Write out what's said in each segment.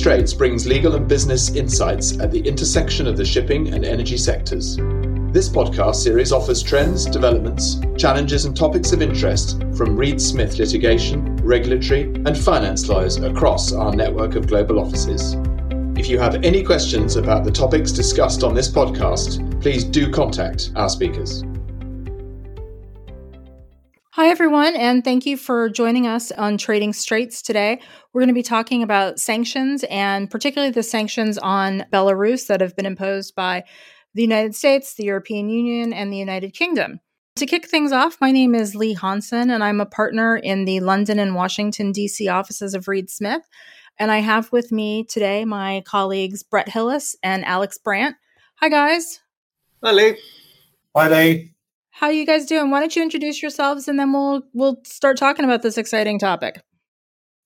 Straits brings legal and business insights at the intersection of the shipping and energy sectors. This podcast series offers trends, developments, challenges, and topics of interest from Reed Smith litigation, regulatory, and finance lawyers across our network of global offices. If you have any questions about the topics discussed on this podcast, please do contact our speakers. Hi, everyone, and thank you for joining us on Trading Straits today. We're going to be talking about sanctions and particularly the sanctions on Belarus that have been imposed by the United States, the European Union, and the United Kingdom. To kick things off, my name is Leigh Hansen, and I'm a partner in the London and Washington, D.C. offices of Reed Smith. And I have with me today my colleagues Brett Hillis and Alex Brandt. Hi, guys. Hi, Leigh. Hi, Leigh. How are you guys doing? Why don't you introduce yourselves, and then we'll we'll start talking about this exciting topic.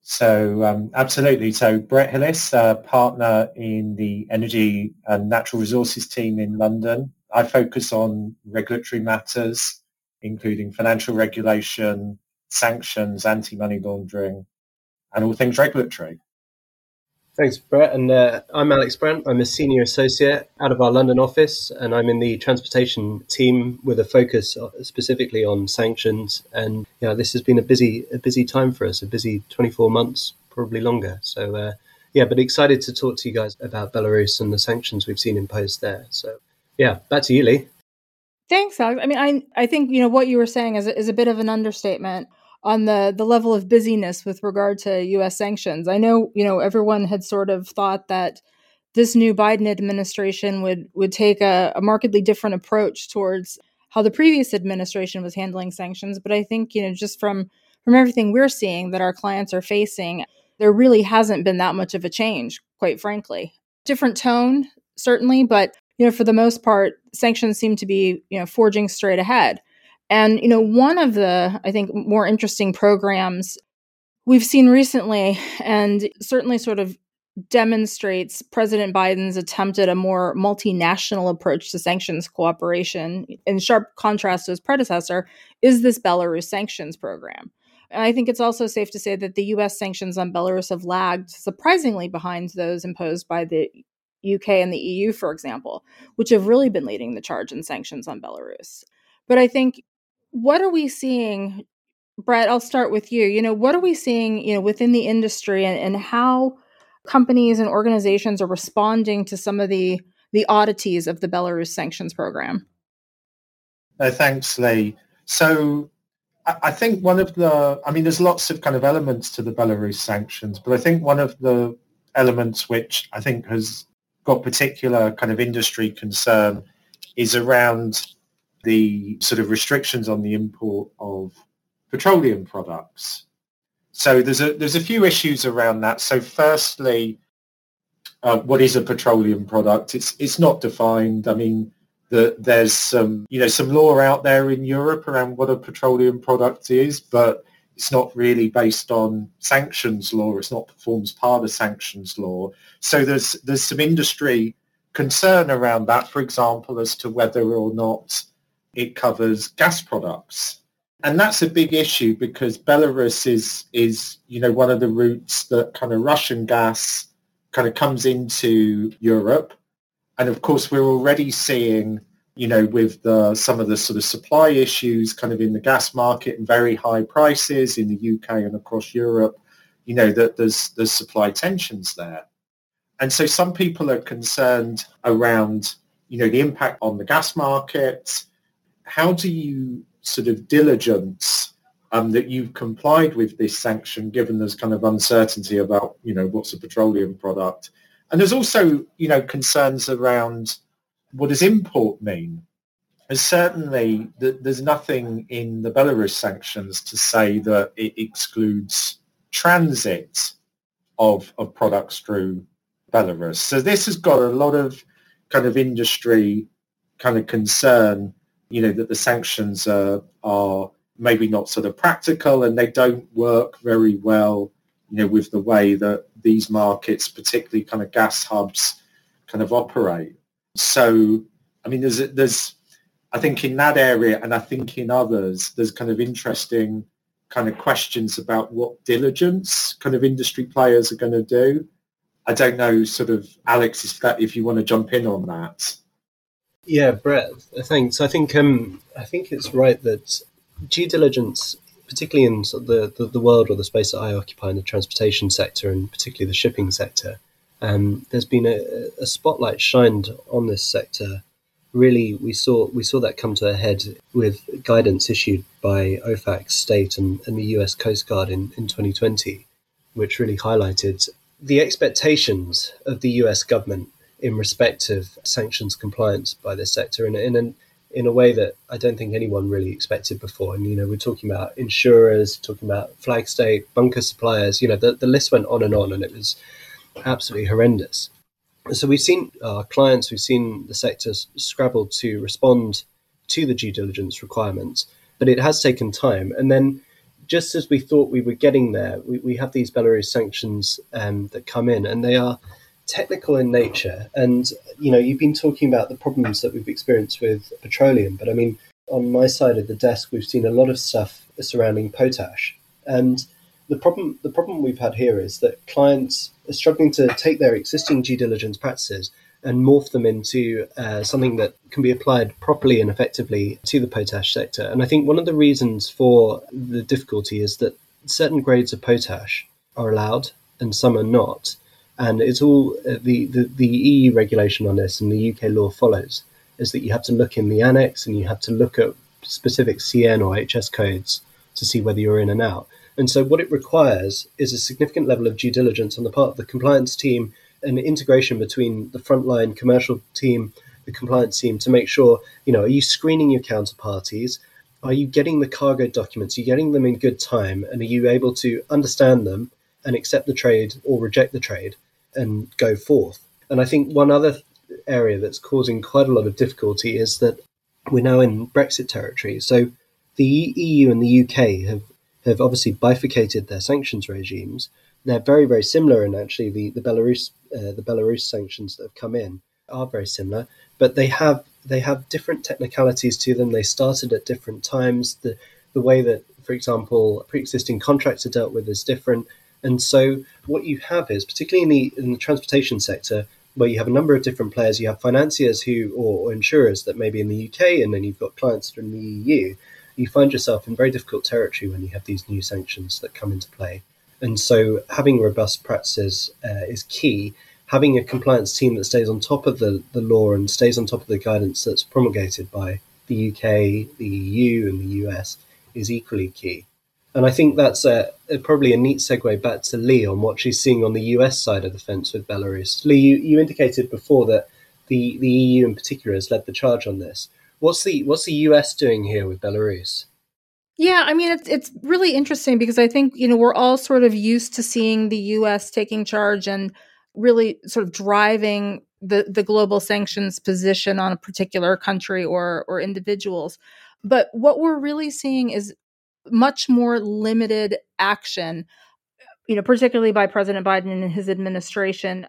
So um, absolutely. So Brett Hillis, uh, partner in the energy and natural resources team in London. I focus on regulatory matters, including financial regulation, sanctions, anti-money laundering, and all things regulatory. Thanks, Brett. And uh, I'm Alex Brandt. I'm a senior associate out of our London office, and I'm in the transportation team with a focus uh, specifically on sanctions. And yeah, this has been a busy, a busy time for us, a busy 24 months, probably longer. So uh, yeah, but excited to talk to you guys about Belarus and the sanctions we've seen imposed there. So yeah, back to you, Leigh. Thanks, Alex. I mean, I I think you know what you were saying is is a bit of an understatement on the the level of busyness with regard to U.S. sanctions. I know you know everyone had sort of thought that this new Biden administration would would take a, a markedly different approach towards how the previous administration was handling sanctions, but I think you know just from from everything we're seeing that our clients are facing, there really hasn't been that much of a change, quite frankly. Different tone, certainly, but you know, for the most part, sanctions seem to be, you know, forging straight ahead. And, you know, one of the, I think, more interesting programs we've seen recently, and certainly sort of demonstrates President Biden's attempt at a more multinational approach to sanctions cooperation, in sharp contrast to his predecessor, is this Belarus sanctions program. And I think it's also safe to say that the US sanctions on Belarus have lagged surprisingly behind those imposed by the UK and the EU, for example, which have really been leading the charge in sanctions on Belarus. But I think what are we seeing? Brett i'll start with you you know what are we seeing you know within the industry and, and how companies and organizations are responding to some of the the oddities of the belarus sanctions program? No thanks lee. So I, I think one of the i mean there's lots of kind of elements to the belarus sanctions but i think one of the elements which i think has got particular kind of industry concern is around the sort of restrictions on the import of petroleum products. So there's a there's a few issues around that. So firstly, uh, what is a petroleum product? It's it's not defined. I mean, the, there's some you know some law out there in Europe around what a petroleum product is, but it's not really based on sanctions law. It's not forms part of sanctions law. So there's there's some industry concern around that, for example, as to whether or not it covers gas products. And that's a big issue because Belarus is, is, you know, one of the routes that kind of Russian gas kind of comes into Europe. And of course, we're already seeing, you know, with the, some of the sort of supply issues kind of in the gas market and very high prices in the UK and across Europe, you know, that there's, there's supply tensions there. And so some people are concerned around, you know, the impact on the gas market, how do you sort of diligence um, that you've complied with this sanction, given there's kind of uncertainty about, you know, what's a petroleum product? And there's also, you know, concerns around what does import mean? And certainly there's nothing in the Belarus sanctions to say that it excludes transit of, of products through Belarus. So this has got a lot of kind of industry kind of concern you know, that the sanctions are, are maybe not sort of practical and they don't work very well, you know, with the way that these markets, particularly kind of gas hubs, kind of operate. So, I mean, there's, there's, I think in that area and I think in others, there's kind of interesting kind of questions about what diligence kind of industry players are going to do. I don't know, sort of, Alex, if you want to jump in on that. Yeah, Brett, thanks. I think um, I think it's right that due diligence, particularly in sort of the, the, the, world or the space that I occupy in the transportation sector and particularly the shipping sector, um, there's been a, a, spotlight shined on this sector. Really, we saw we saw that come to a head with guidance issued by OFAC State and, and the U.S. Coast Guard in, in 2020, which really highlighted the expectations of the U.S. government in respect of sanctions compliance by this sector in, in an in a way that I don't think anyone really expected before. And, you know, we're talking about insurers, talking about flag state, bunker suppliers, you know, the, the list went on and on and it was absolutely horrendous. So we've seen our clients, we've seen the sector scrabble to respond to the due diligence requirements, but it has taken time. And then just as we thought we were getting there, we, we have these Belarus sanctions um, that come in and they are technical in nature. And, you know, you've been talking about the problems that we've experienced with petroleum, but I mean, on my side of the desk, we've seen a lot of stuff surrounding potash. And the problem the problem we've had here is that clients are struggling to take their existing due diligence practices and morph them into uh, something that can be applied properly and effectively to the potash sector. And I think one of the reasons for the difficulty is that certain grades of potash are allowed and some are not. And it's all uh, the, the, the EU regulation on this and the UK law follows is that you have to look in the annex and you have to look at specific CN or HS codes to see whether you're in and out. And so, what it requires is a significant level of due diligence on the part of the compliance team and integration between the frontline commercial team, the compliance team, to make sure, you know, are you screening your counterparties? Are you getting the cargo documents? Are you getting them in good time? And are you able to understand them and accept the trade or reject the trade and go forth? And I think one other area that's causing quite a lot of difficulty is that we're now in Brexit territory. So the EU and the UK have have obviously bifurcated their sanctions regimes. They're very, very similar, and actually, the the Belarus uh, the Belarus sanctions that have come in are very similar, but they have they have different technicalities to them. They started at different times. The the way that, for example, pre-existing contracts are dealt with is different. And so, what you have is, particularly in the in the transportation sector, where you have a number of different players, you have financiers who or, or insurers that may be in the UK, and then you've got clients from the EU you find yourself in very difficult territory when you have these new sanctions that come into play. And so, having robust practices uh, is key. Having a compliance team that stays on top of the, the law and stays on top of the guidance that's promulgated by the UK, the EU, and the US is equally key. And I think that's a, a, probably a neat segue back to Leigh on what she's seeing on the US side of the fence with Belarus. Leigh, you, you indicated before that the, the EU in particular has led the charge on this. What's the what's the US doing here with Belarus? Yeah, I mean it's it's really interesting because I think, you know, we're all sort of used to seeing the US taking charge and really sort of driving the the global sanctions position on a particular country or or individuals. But what we're really seeing is much more limited action, you know, particularly by President Biden and his administration.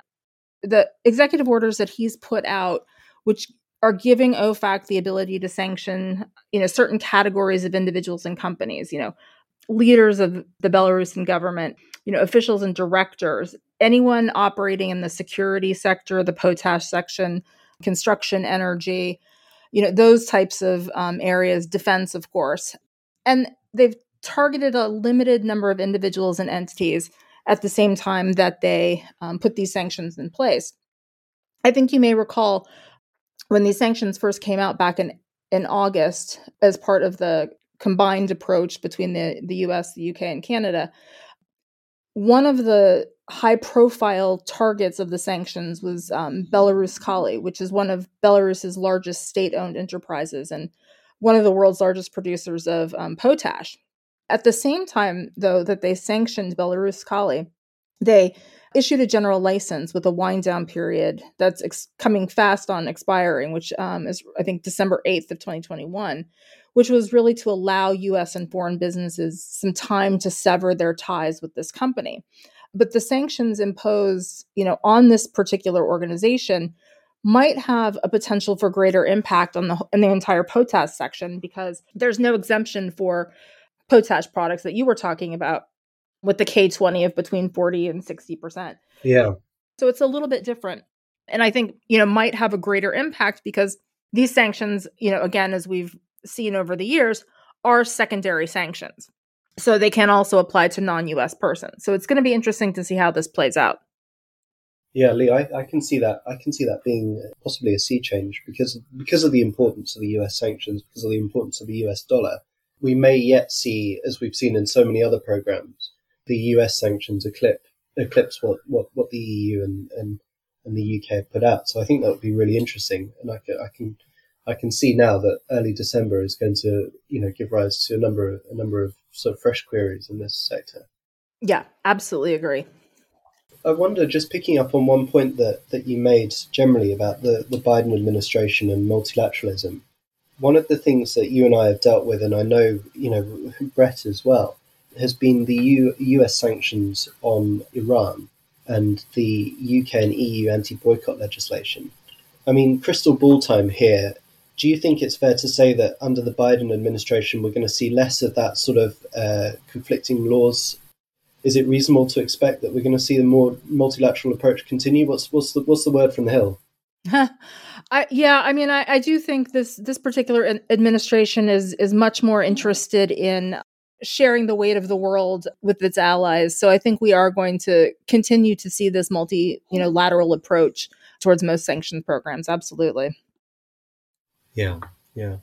The executive orders that he's put out, which are giving OFAC the ability to sanction, you know, certain categories of individuals and companies, you know, leaders of the Belarusian government, you know, officials and directors, anyone operating in the security sector, the potash section, construction, energy, you know, those types of um, areas, defense, of course. And they've targeted a limited number of individuals and entities at the same time that they um, put these sanctions in place. I think you may recall when these sanctions first came out back in in August as part of the combined approach between the the US, the UK and Canada, one of the high profile targets of the sanctions was um, Belaruskali, which is one of Belarus's largest state owned enterprises and one of the world's largest producers of um, potash. At the same time, though, that they sanctioned Belaruskali, they issued a general license with a wind down period that's ex- coming fast on expiring, which um, is, I think, December 8th of 2021, which was really to allow US and foreign businesses some time to sever their ties with this company. But the sanctions imposed, you know, on this particular organization might have a potential for greater impact on the in the entire potash section because there's no exemption for potash products that you were talking about with the K2O of between 40 and 60%. Yeah. So it's a little bit different. And I think, you know, might have a greater impact because these sanctions, you know, again, as we've seen over the years, are secondary sanctions. So they can also apply to non US persons. So it's going to be interesting to see how this plays out. Yeah, Leigh, I, I, can see that. I can see that being uh, possibly a sea change because because of the importance of the U.S. sanctions, because of the importance of the U.S. dollar. We may yet see, as we've seen in so many other programs, the U.S. sanctions eclipse eclipse what, what, what the EU and, and and the UK have put out. So I think that would be really interesting, and I can, I can I can see now that early December is going to you know give rise to a number of a number of sort of fresh queries in this sector. Yeah, absolutely agree. I wonder, just picking up on one point that, that you made generally about the, the Biden administration and multilateralism, one of the things that you and I have dealt with, and I know, you know, Brett as well, has been the U, US sanctions on Iran and the UK and EU anti boycott legislation. I mean, crystal ball time here. Do you think it's fair to say that under the Biden administration, we're going to see less of that sort of uh, conflicting laws is it reasonable to expect that we're going to see the more multilateral approach continue? What's what's the what's the word from the hill? I, yeah, I mean, I, I do think this this particular administration is is much more interested in sharing the weight of the world with its allies. So I think we are going to continue to see this multi, you know, lateral approach towards most sanctions programs. Absolutely. Yeah, yeah.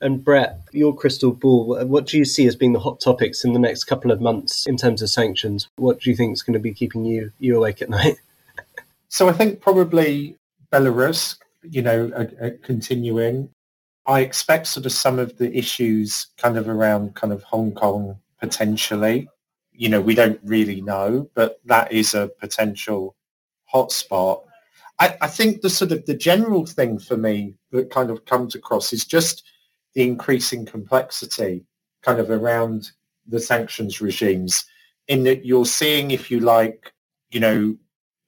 And Brett, your crystal ball, what do you see as being the hot topics in the next couple of months in terms of sanctions? What do you think is going to be keeping you, you awake at night? So I think probably Belarus, you know, continuing. I expect sort of some of the issues kind of around kind of Hong Kong potentially. You know, we don't really know, but that is a potential hotspot. I, I think the sort of the general thing for me that kind of comes across is just the increasing complexity kind of around the sanctions regimes in that you're seeing, if you like, you know,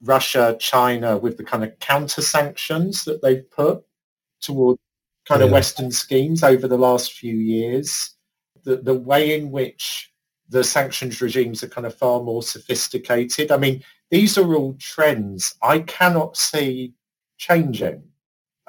Russia, China with the kind of counter sanctions that they've put toward kind yeah. of Western schemes over the last few years. The, the way in which the sanctions regimes are kind of far more sophisticated. I mean, these are all trends I cannot see changing.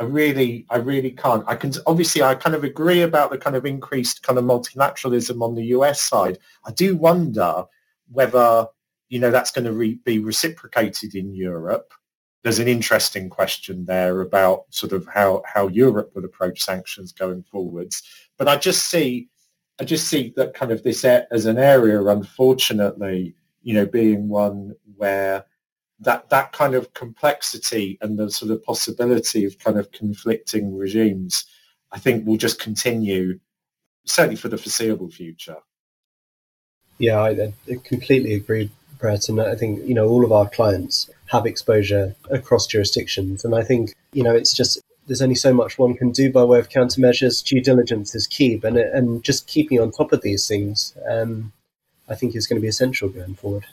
I really, I really can't. I can obviously, I kind of agree about the kind of increased kind of multilateralism on the US side. I do wonder whether you know that's going to re- be reciprocated in Europe. There's an interesting question there about sort of how how Europe would approach sanctions going forwards. But I just see, I just see that kind of this as an area, unfortunately, you know, being one where that that kind of complexity and the sort of possibility of kind of conflicting regimes, I think will just continue, certainly for the foreseeable future. Yeah, I, I completely agree, Brett. And I think you know all of our clients have exposure across jurisdictions, and I think you know it's just there's only so much one can do by way of countermeasures. Due diligence is key, and and just keeping on top of these things, um, I think is going to be essential going forward.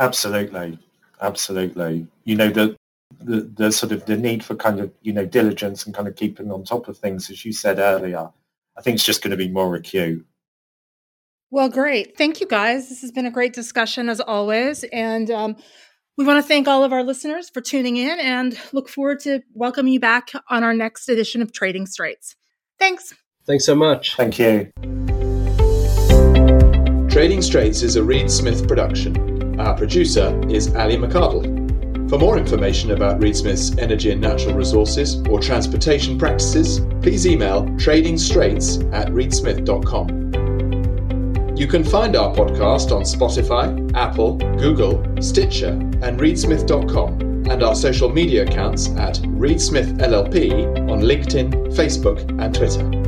Absolutely, absolutely. You know, the, the, the sort of the need for kind of, you know, diligence and kind of keeping on top of things, as you said earlier, I think it's just going to be more acute. Well, great. Thank you, guys. This has been a great discussion as always. And um, we want to thank all of our listeners for tuning in and look forward to welcoming you back on our next edition of Trading Straits. Thanks. Thanks so much. Thank you. Trading Straits is a Reed Smith production. Our producer is Ali McCardle. For more information about Reed Smith's energy and natural resources or transportation practices, please email tradingstraits at reedsmith.com. You can find our podcast on Spotify, Apple, Google, Stitcher, and reedsmith.com, and our social media accounts at Reed Smith LLP on LinkedIn, Facebook, and Twitter.